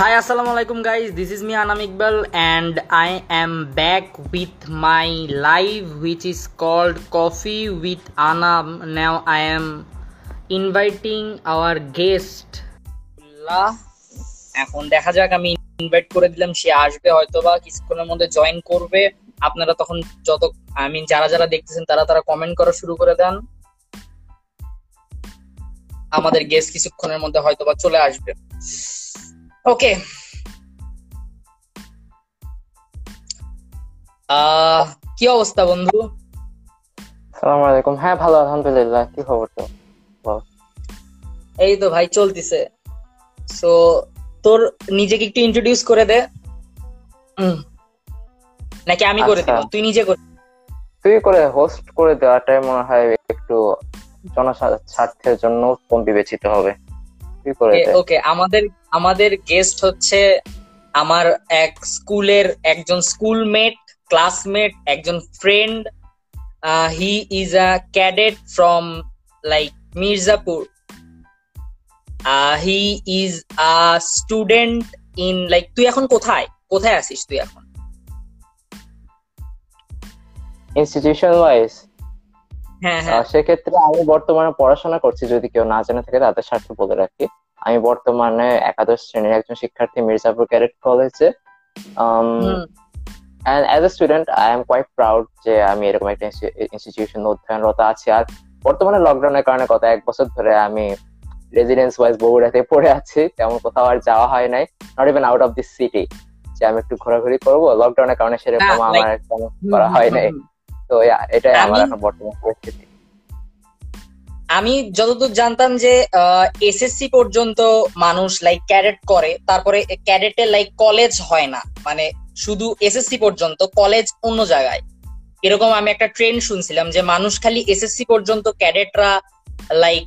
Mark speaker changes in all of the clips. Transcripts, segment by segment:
Speaker 1: High আসসালামু আলাইকুম guys this is me Anam Iqbal and I am back with my live which is called coffee with Anam now I am inviting our guest এখন দেখা যাক, আমি invite করে দিলাম, সে আসবে হয়তো বা কিছুক্ষণের মধ্যে জয়েন করবে। আপনারা তখন যত আই মিন যারা যারা দেখতেছেন, তারা তারা কমেন্ট করা শুরু করে দেন। আমাদের গেস্ট কিছুক্ষণের মধ্যে হয়তো বা চলে আসবে। ওকে আহ কি অবস্থা বন্ধু?
Speaker 2: সালাম আলাইকুম। হ্যাঁ ভালো আলহামদুলিল্লাহ। কি খবর তো
Speaker 1: এই তো ভাই চলতিছে। সো তোর নিজেকে একটু ইন্ট্রোডিউস করে দে। নাকি আমি করে দিব?
Speaker 2: আচ্ছা।
Speaker 1: তুই নিজে করে
Speaker 2: তুই করে হোস্ট করে দেওয়াটাই মনে হয় একটু জনস্বার্থের জন্য কম বিবেচিত হবে। তুই করে দে।
Speaker 1: ওকে আমাদের আমাদের গেস্ট হচ্ছে আমার এক স্কুলের একজন স্কুলমেট ক্লাসমেট একজন friend he is a cadet from like Mirzapur. He is a student in like তুই এখন কোথায়? কোথায় আছিস তুই এখন?
Speaker 2: ইনস্টিটিউশন ওয়াইজ
Speaker 1: হ্যাঁ হ্যাঁ।
Speaker 2: সেক্ষেত্রে আমি বর্তমানে পড়াশোনা করছি যদি কেউ না জেনে থাকে তাদের স্বার্থে বলে রাখি। আমি বর্তমানে একাদশ শ্রেণির একজন শিক্ষার্থী মির্জাপুর ক্যাডেট কলেজে and as a student I am quite proud যে আমি এরকম একটা ইনস্টিটিউশন অধ্যয়নরত আছি। আর বর্তমানে লকডাউনের কারণে গত এক বছর ধরে আমি রেজিডেন্স ওয়াইজ বগুড়াতে পড়ে আছি। তেমন কোথাও আর যাওয়া হয় নাই not even out of this city যে আমি একটু ঘোরাঘুরি করব। লকডাউনের কারণে সেরকম আমার করা হয় নাই। তো এটাই আমার এখন বর্তমান পরিস্থিতি।
Speaker 1: আমি যতদূর জানতাম যে এসএসসি পর্যন্ত মানুষ লাইক ক্যাডেট করে, তারপরে ক্যাডেটে লাইক কলেজ হয় না। মানে শুধু এসএসসি পর্যন্ত কলেজ অন্য জায়গায়। এরকম আমি একটা ট্রেন্ড শুনছিলাম যে, মানুষ খালি এসএসসি পর্যন্ত ক্যাডেটরা লাইক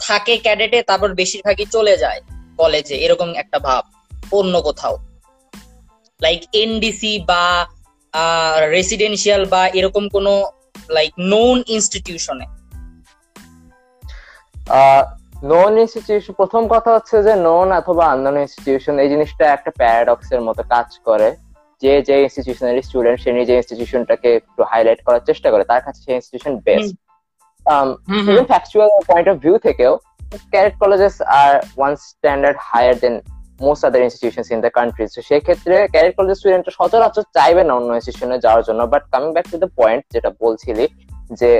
Speaker 1: থাকে ক্যাডেটে তারপর বেশিরভাগই চলে যায় কলেজে এরকম একটা ভাব, অন্য কোথাও। লাইক এনডিসি বা রেসিডেন্সিয়াল বা এরকম কোনো লাইক নোন ইনস্টিটিউশনে
Speaker 2: নন ইনস্টিটিউশন প্রথম কথা হচ্ছে যে নন অথবা আননোন ইনস্টিটিউশন এই জিনিসটা একটা প্যারাডক্স এর মতো কাজ করে। যে যে ইনস্টিটিউশনের স্টুডেন্ট সে নিজে ইনস্টিটিউশনটাকে একটু হাইলাইট করার চেষ্টা করে তার কাছে সেই institution best. Even factual point of view থেকেও cadet colleges are one standard higher than most other institutions in the country তো সেক্ষেত্রে ক্যারেট কলেজের স্টুডেন্টরা সচরাচর চাইবে না অন্য ইনস্টিটিউশনে যাওয়ার জন্য। But coming back to the point যেটা বলছিলি যে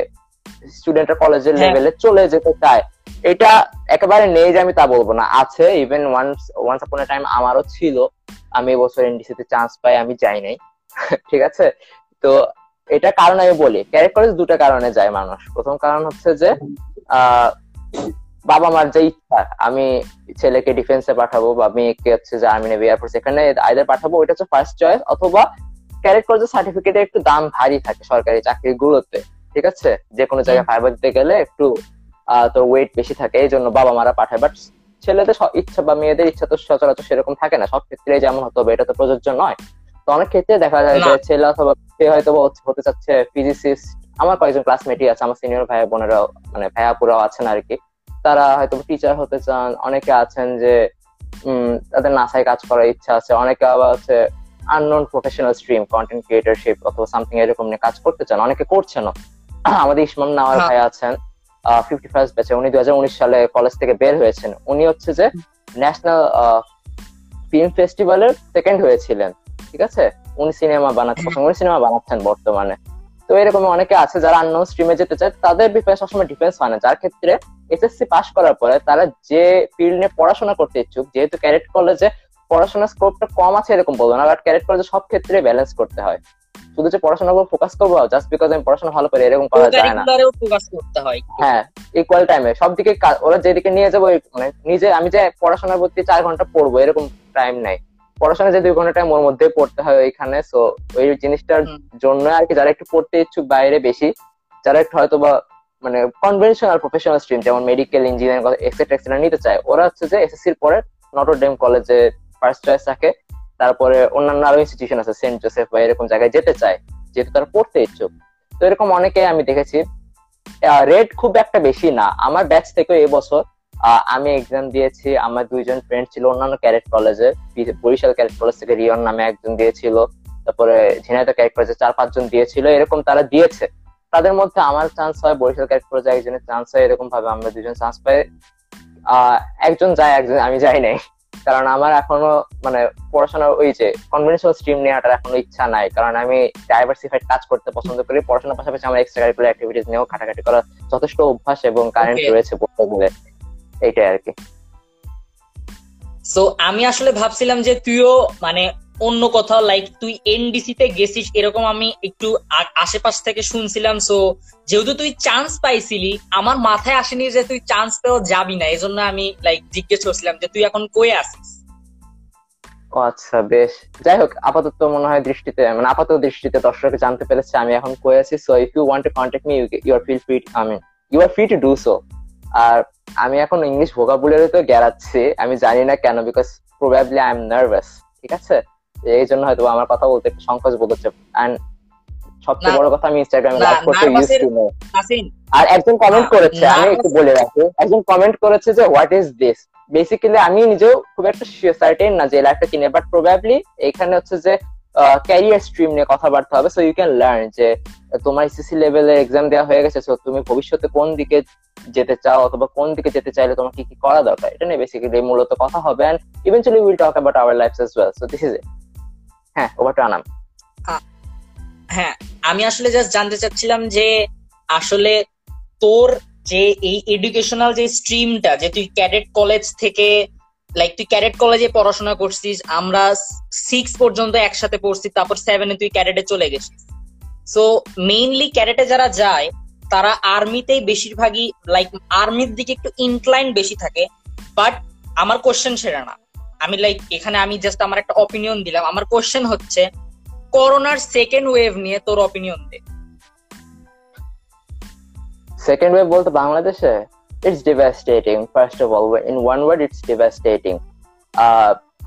Speaker 2: স্টুডেন্টরা কলেজের। লেভেলে চলে যেতে চায়। এটা একেবারে নেই যে আমি তা বলব না। আছে even once once upon time আমারও ছিল। আমি এবছর এনডিসি তে চান্স পাই আমি যাই নাই। ঠিক আছে? তো এটা কারণ আমি বলি। ক্যারেট কলেজ দুটো কারণে যায় মানুষ। প্রথম কারণ হচ্ছে যে আহ, বাবা মার যে ইচ্ছা আমি ছেলেকে ডিফেন্সে পাঠাবো বা মেয়েকে হচ্ছে যে আর্মি নেভি এয়ারফোর্স এখানে আইদার পাঠাবো ওইটা হচ্ছে ফার্স্ট চয়েস অথবা ক্যারেট কলেজের সার্টিফিকেটে একটু দাম ভারী থাকে সরকারি চাকরির গুলোতে ঠিক আছে? যে কোনো জায়গায় ফাইবার দিতে গেলে একটু আহ, তোর ওয়েট বেশি থাকে এই জন্য বাবা মারা পাঠায়। বাট ছেলেদের ইচ্ছা বা মেয়েদের ইচ্ছা তো সচরাচর সেরকম থাকে না। সব ক্ষেত্রে যেমন হতে হবে এটা তো প্রযোজ্য নয়। তো অনেক ক্ষেত্রে দেখা যায় যে ছেলে অথবা সে হয়তো হতে চাচ্ছে ফিজিসিস্ট আমার কয়েকজন ক্লাসমেটই আছে আমার সিনিয়র ভাই বোনেরাও মানে ভাইয়াপুরাও আছেন আর কি তারা হয়তো টিচার হতে চান অনেকে আছেন যে উম তাদের নাসায় কাজ করার ইচ্ছা আছে অনেকে আবার হচ্ছে unknown professional stream content creatorship অথবা সামথিং এরকম নিয়ে কাজ করতে চান অনেকে করছেনও। আমাদের ইসমাম নাওয়ার
Speaker 1: হ্যাঁ।
Speaker 2: ভাই আছেন ফিফটি ফার্স্ট ব্যাচে উনি দুই হাজার উনিশ সালে কলেজ থেকে বের হয়েছেন। উনি হচ্ছে যে ন্যাশনাল ফিল্ম ফেস্টিভ্যালের সেকেন্ড হয়েছিলেন ঠিক আছে? উনি সিনেমা বানাচ্ছেন উনি সিনেমা বানাচ্ছেন বর্তমানে। তো এরকম অনেকে আছে যারা আননোন স্ট্রিমে যেতে চায় তাদের বিষয়ে সবসময় ডিফেন্স হয় না। যার ক্ষেত্রে এসএসসি পাস করার পরে তারা যে ফিল্ড নিয়ে পড়াশোনা করতে ইচ্ছুক যেহেতু ক্যারেট কলেজে পড়াশোনার স্কোপটা কম আছে এরকম বলব না বাট ক্যারেট কলেজে সব ক্ষেত্রে ব্যালেন্স করতে হয়। শুধু যে পড়াশোনার উপর ফোকাস করব জাস্ট বিকজ আমি পড়াশোনা ভালো পারি এরকম করা যায় না।
Speaker 1: ফোকাস করতে হয়
Speaker 2: হ্যাঁ ইকুয়াল টাইমে সব দিকে ওরা যেদিকে নিয়ে যাব মানে নিজে আমি যে পড়াশোনার প্রতি চার ঘণ্টা পড়ব এরকম টাইম নাই। পড়াশোনা যে দুই ঘণ্টা টাইম ওর মধ্যে পড়তে হয় ওইখানে। সো ওই জিনিসটার জন্য আর কি যারা একটু পড়তে ইচ্ছুক বাইরে বেশি যারা একটু হয়তো বা মানে কনভেনশনাল প্রফেশনাল স্ট্রিম যেমন মেডিকেল ইঞ্জিনিয়ারিং এক্সেট্রা এক্সেট্রা নিতে চায় ওরা হচ্ছে যে এসএসসির পরে নটর ডেম কলেজে ফার্স্ট চয়েস থাকে। তারপরে অন্যান্য আরও ইনস্টিটিউশন আছে সেন্ট জোসেফ বা এরকম জায়গায় যেতে চায়, যেহেতু তারা পড়তে ইচ্ছুক। তো এরকম অনেকে আমি দেখেছি। রেট খুব একটা বেশি না। আমার ব্যাচ থেকে এবছর আমি এক্সাম দিয়েছি। আমার দুইজন ফ্রেন্ড ছিল অন্যান্য ক্যারেট কলেজে বরিশাল ক্যারেট কলেজ থেকে রিয়ন নামে একজন দিয়েছিল। তারপরে ঝিনাইদহ ক্যারেট কলেজে চার, পাঁচজন দিয়েছিল। এরকম তারা দিয়েছে। তাদের মধ্যে আমার চান্স হয় বরিশাল ক্যারেট কলেজে একজনের চান্স হয় এরকম ভাবে আমরা দুজন চান্স পাই। একজন যায়, একজন আমি যাই নাই। কারণ আমার এখনও মানে পড়াশোনার ওই যে কনভেনশনাল স্ট্রিম নেওয়াটার এখনও ইচ্ছা নাই। কারণ আমি ডাইভার্সিফাইড কাজ করতে পছন্দ করি পড়াশোনার পাশাপাশি আমার এক্সট্রা কারিকুলার অ্যাক্টিভিটিস নিয়েও খাটাখাটি করার যথেষ্ট অভ্যাস এবং কারেন্ট রয়েছে বলতে গেলে। এইটাই আর কি।
Speaker 1: সো আমি আসলে ভাবছিলাম যে তুইও মানে অন্য কোথাও লাইক তুই এনডিসি তে গেছিস, এরকম আমি একটু আশেপাশ থেকে শুনছিলাম সো যেহেতু তুই চান্স পাইছিলি, আমার মাথায় আসেনি যে তুই চান্স পেও যাবি না, এজন্য আমি লাইক জিজ্ঞেস করছিলাম যে তুই এখন কই আছিস?
Speaker 2: ও আচ্ছা বেশ। যাই হোক, আপাতত মনে হয় দৃষ্টিতে মানে আপাতত দৃষ্টিতে দর্শক জানতে পেরেছে আমি এখন কই আছি so if you want to contact me you are feel free I mean you are free to do so আর আমি এখন ইংলিশ ভোকাবুলারি তো গেরাচ্ছি, আমি জানি না কেন because probably I am nervous ঠিক আছে? এই জন্য হয়তো আমার কথা বলতে একটু সংকোচ বোধ হচ্ছে। এন্ড সবচেয়ে বড় কথা আমি ইনস্টাগ্রামে লাইভ করতে ইউজ টু নো আর একজন কমেন্ট করেছে আমি একটু বলে রাখি একজন কমেন্ট করেছে যে হোয়াট ইজ দিস বেসিক্যালি আমি নিজেও খুব একটা সার্টেন না যে লাইফটা কিনে বাট প্রবাবলি এখানে হচ্ছে যে ক্যারিয়ার স্ট্রিম নিয়ে কথাবার্তা হবে সো ইউ ক্যান লার্ন যে তোমার এসএসসি লেভেলের এক্সাম দেওয়া হয়ে গেছে সো তুমি ভবিষ্যতে কোন দিকে যেতে চাও অথবা কোন দিকে যেতে চাইলে তোমার কি কি করা দরকার এটা নিয়ে বেসিক্যালি মূলত কথা হবে and eventually will talk about our lives as well so this is it হ্যাঁ ওভার টু আনাম
Speaker 1: হ্যাঁ আমি আসলে জাস্ট জানতে চাচ্ছিলাম যে আসলে তোর যে এই এডুকেশনাল যে স্ট্রিমটা যে তুই ক্যাডেট কলেজ থেকে লাইক তুই ক্যাডেট কলেজে পড়াশোনা করছিস, আমরা সিক্স পর্যন্ত একসাথে পড়ছি, তারপর সেভেনে তুই ক্যাডেটে চলে গেছিস। সো মেইনলি ক্যাডেটে যারা যায়, তারা আর্মিতেই বেশিরভাগই লাইক আর্মির দিকে একটু ইনক্লাইন বেশি থাকে বাট আমার কোশ্চেন সেটা না। আমি লাইক এখানে আমি জাস্ট আমার একটা অপিনিয়ন দিলাম। আমার কোশ্চেন হচ্ছে করোনার সেকেন্ড ওয়েভ নিয়ে তোর অপিনিয়ন দে।
Speaker 2: সেকেন্ড ওয়েভ বলতে বাংলাদেশে it's devastating first of all in one word it's devastating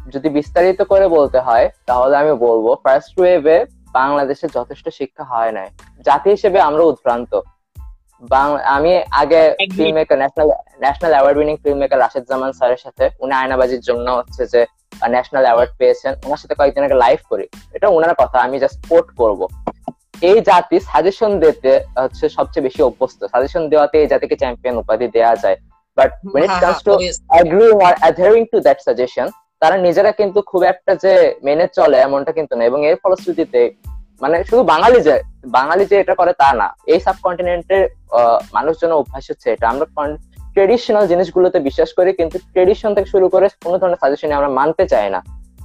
Speaker 2: যদি বিস্তারিত করে বলতে হয়, তাহলে আমি বলব ফার্স্ট ওয়েভে বাংলাদেশে যথেষ্ট শিক্ষা হয় নাই। জাতি হিসেবে আমরা উদ্ভ্রান্ত। আমি আগে film maker national national award winning film maker Rashed Zaman স্যারের সাথে উনি আয়নাবাজির জন্য হচ্ছে যে ন্যাশনাল অ্যাওয়ার্ড পেয়েছেন। ওনার সাথে কয়েকদিন আগে লাইভ করি। এটা ওনার কথা আমি জাস্ট কোট করব। এই জাতি সাজেশন দিতে হচ্ছে সবচেয়ে বেশি অভ্যস্ত। সাজেশন দেওয়াতে এই জাতিকে চ্যাম্পিয়ন উপাধি দেওয়া যায়। But when it comes to agreeing or adhering to that suggestion তারা নিজেরা কিন্তু খুব একটা যে মেনে চলে এমনটা কিন্তু না। এবং এর ফলশ্রুতিতে মানে শুধু বাঙালি যে বাঙালি যে এটা করে তা না। এই সাবকন্টিনেন্টের মানুষজন অভ্যাস হচ্ছে এটা। আমরা ট্রেডিশনাল জিনিসগুলোতে বিশ্বাস করি কিন্তু ট্রেডিশন থেকে শুরু করে কোনো ধরনের সাজেশন আমরা মানতে চাই না।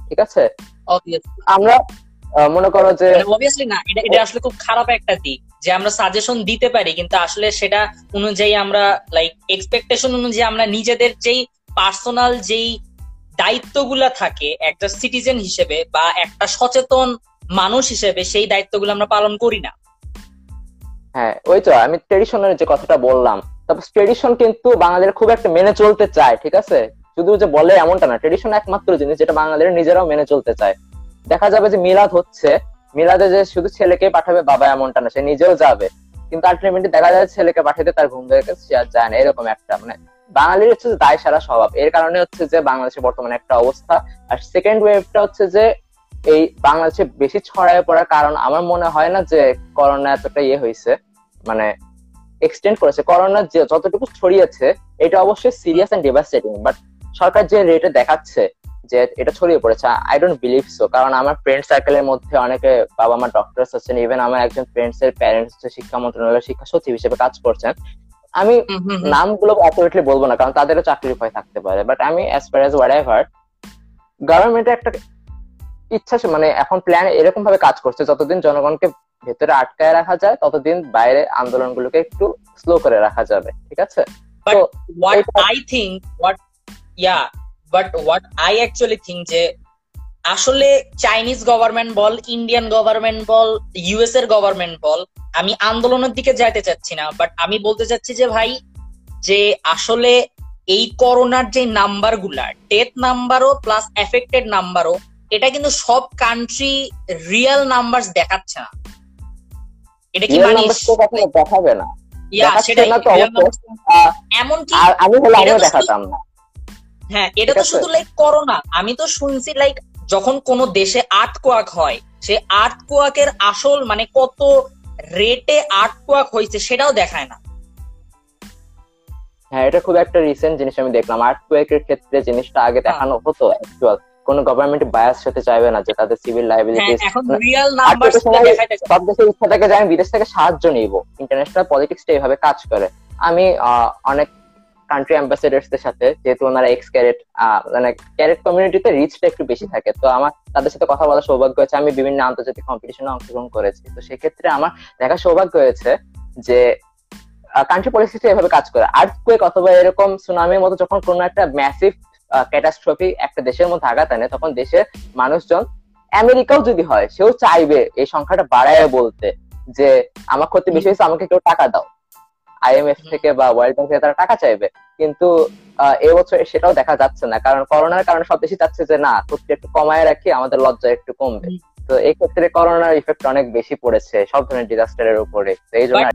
Speaker 2: ঠিক আছে? আমরা মনে করো যে
Speaker 1: অবভিয়াসলি মানে না এটা এটা আসলে খুব খারাপ একটা দিক যে আমরা সাজেশন দিতে পারি কিন্তু আসলে সেটা অনুযায়ী আমরা লাইক এক্সপেকটেশন অনুযায়ী আমরা নিজেদের যেই পার্সোনাল যেই দায়িত্বগুলা থাকে একটা সিটিজেন হিসেবে বা একটা সচেতন মানুষ হিসেবে সেই দায়িত্বগুলো আমরা পালন করি না।
Speaker 2: হ্যাঁ ওই তো, আমি ট্রেডিশনের যে কথাটা বললাম, তারপর ট্রেডিশন কিন্তু বাঙালিরা খুব একটা মেনে চলতে চায়, ঠিক আছে? শুধু যে বলে এমনটা না ট্রেডিশন একমাত্র জিনিস যেটা বাঙালিরা নিজেরাও মেনে চলতে চায়। দেখা যাবে যে মিলাদ হচ্ছে, মিলাদে যে শুধু ছেলেকে পাঠাবে বাবা এমনটা না, সে নিজেও যাবে। কিন্তু আলটিমেটলি দেখা যায় ছেলেকে পাঠাতে তার ঘুম থেকে সে আর যায় না, এরকম একটা মানে বাঙালির হচ্ছে যে দায় সারা স্বভাব। এর কারণে হচ্ছে যে বাংলাদেশে বর্তমানে একটা অবস্থা। আর সেকেন্ড ওয়েভটা হচ্ছে যে এই বাংলাদেশে বেশি ছড়ায় পড়ার কারণ আমার মনে হয় না যে করোনা এতটা ইয়ে হয়েছে মানে এক্সটেন্ড করেছে। করোনা যে যতটুকু ছড়িয়েছে এটা অবশ্যই সিরিয়াস এন্ড ডেভাস্টেটিং বাট সরকার যে রেটে দেখাচ্ছে যে এটা ছড়িয়ে পড়েছে আই ডোন্ট বিলিভ সো কারণ আমার ফ্রেন্ড সার্কেলের মধ্যে অনেকে বাবা মা ডক্টর আছেন ইভেন আমার একজন ফ্রেন্ডস এর প্যারেন্টস শিক্ষা মন্ত্রণালয়ের শিক্ষা সচিব হিসেবে কাজ করছেন। আমি নামগুলো অ্যাকুরেটলি বলব না কারণ তাদেরও চাকরির ভয় থাকতে পারে বাট আমি as per as whatever গভর্নমেন্টের একটা ইচ্ছা মানে এখন প্ল্যান এরকম ভাবে কাজ করছে যতদিন জনগণকে ভেতরে আটকায় রাখা যায় ততদিন বাইরে আন্দোলনগুলোকে একটু স্লো করে রাখা যাবে ঠিক আছে?
Speaker 1: But what I think what yeah but what I actually think যে আসলে চাইনিজ গভর্নমেন্ট বল ইন্ডিয়ান গভর্নমেন্ট বল ইউএস এর গভর্নমেন্ট বল আমি আন্দোলনের দিকে যাইতে চাচ্ছি না বাট আমি বলতে চাচ্ছি যে ভাই যে আসলে এই করোনার যে নাম্বারগুলা ডেথ নাম্বারও প্লাস এফেক্টেড নাম্বারও এটা কিন্তু সব কান্ট্রি রিয়েল নাম্বার দেখাচ্ছে না।
Speaker 2: এটা কি মানে দেখাবে না।
Speaker 1: এমনকি
Speaker 2: আমি হলে আমিও
Speaker 1: তো শুধু-
Speaker 2: দেখাতাম না।
Speaker 1: হ্যাঁ এটা তো শুধু লাইক করোনা আমি তো শুনছি লাইক যখন কোনো দেশে আর্ট কোয়াক হয় সে আর্ট কোয়াকের আসল মানে কত রেটে আর্ট কোয়াক হয়েছে সেটাও দেখায় না।
Speaker 2: হ্যাঁ এটা খুব একটা রিসেন্ট জিনিস আমি দেখলাম। আর্থকুয়েকের ক্ষেত্রে জিনিসটা আগে
Speaker 1: হ্যাঁ।
Speaker 2: দেখানো হতো অ্যাকচুয়াল কোন গভর্নমেন্ট বায়াস হতে চাইবে না যে তাদের সিভিল
Speaker 1: হ্যাঁ
Speaker 2: আর্থকুয়েকের সময়
Speaker 1: দেখাইতেছে।
Speaker 2: সব দেশের ইচ্ছা থাকে যে আমি বিদেশ থেকে সাহায্য নিব। ইন্টারন্যাশনাল পলিটিক্সটা এইভাবে কাজ করে। আমি অনেক কান্ট্রি অ্যাম্বাসেডার্স দের সাথে যেহেতু ওনারা এক্স ক্যারেট মানে ক্যারেট কমিউনিটিতে রিচটা একটু বেশি থাকে। তো আমার তাদের সাথে কথা বলার সৌভাগ্য হয়েছে। আমি বিভিন্ন আন্তর্জাতিক কম্পিটিশনে অংশগ্রহণ করেছি। তো সেক্ষেত্রে আমার দেখা সৌভাগ্য হয়েছে যে কান্ট্রি পলিটিক্স এভাবে কাজ করে। আর আর্থকুয়েক অথবা এরকম সুনামির মতো যখন কোনো একটা ম্যাসিভ ক্যাটাস্ট্রফি একটা দেশের মধ্যে আঘাত আনে তখন দেশের মানুষজন আমেরিকাও যদি হয় সেও চাইবে এই সংখ্যাটা বাড়ায় বলতে যে আমার ক্ষতি বেশি হয়েছে আমাকে কেউ টাকা দাও। আইএমএফ থেকে বা ওয়ার্ল্ড ব্যাংক থেকে তারা টাকা চাইবে। কিন্তু এবছর সেটাও দেখা যাচ্ছে না কারণ করোনার কারণে সব দেশই চাচ্ছে যে না ক্ষতি একটু কমায় রাখি আমাদের লজ্জা একটু কমবে। তো এই ক্ষেত্রে করোনার ইফেক্ট অনেক বেশি পড়েছে সব ধরনের ডিজাস্টারের উপরে। এই জন্য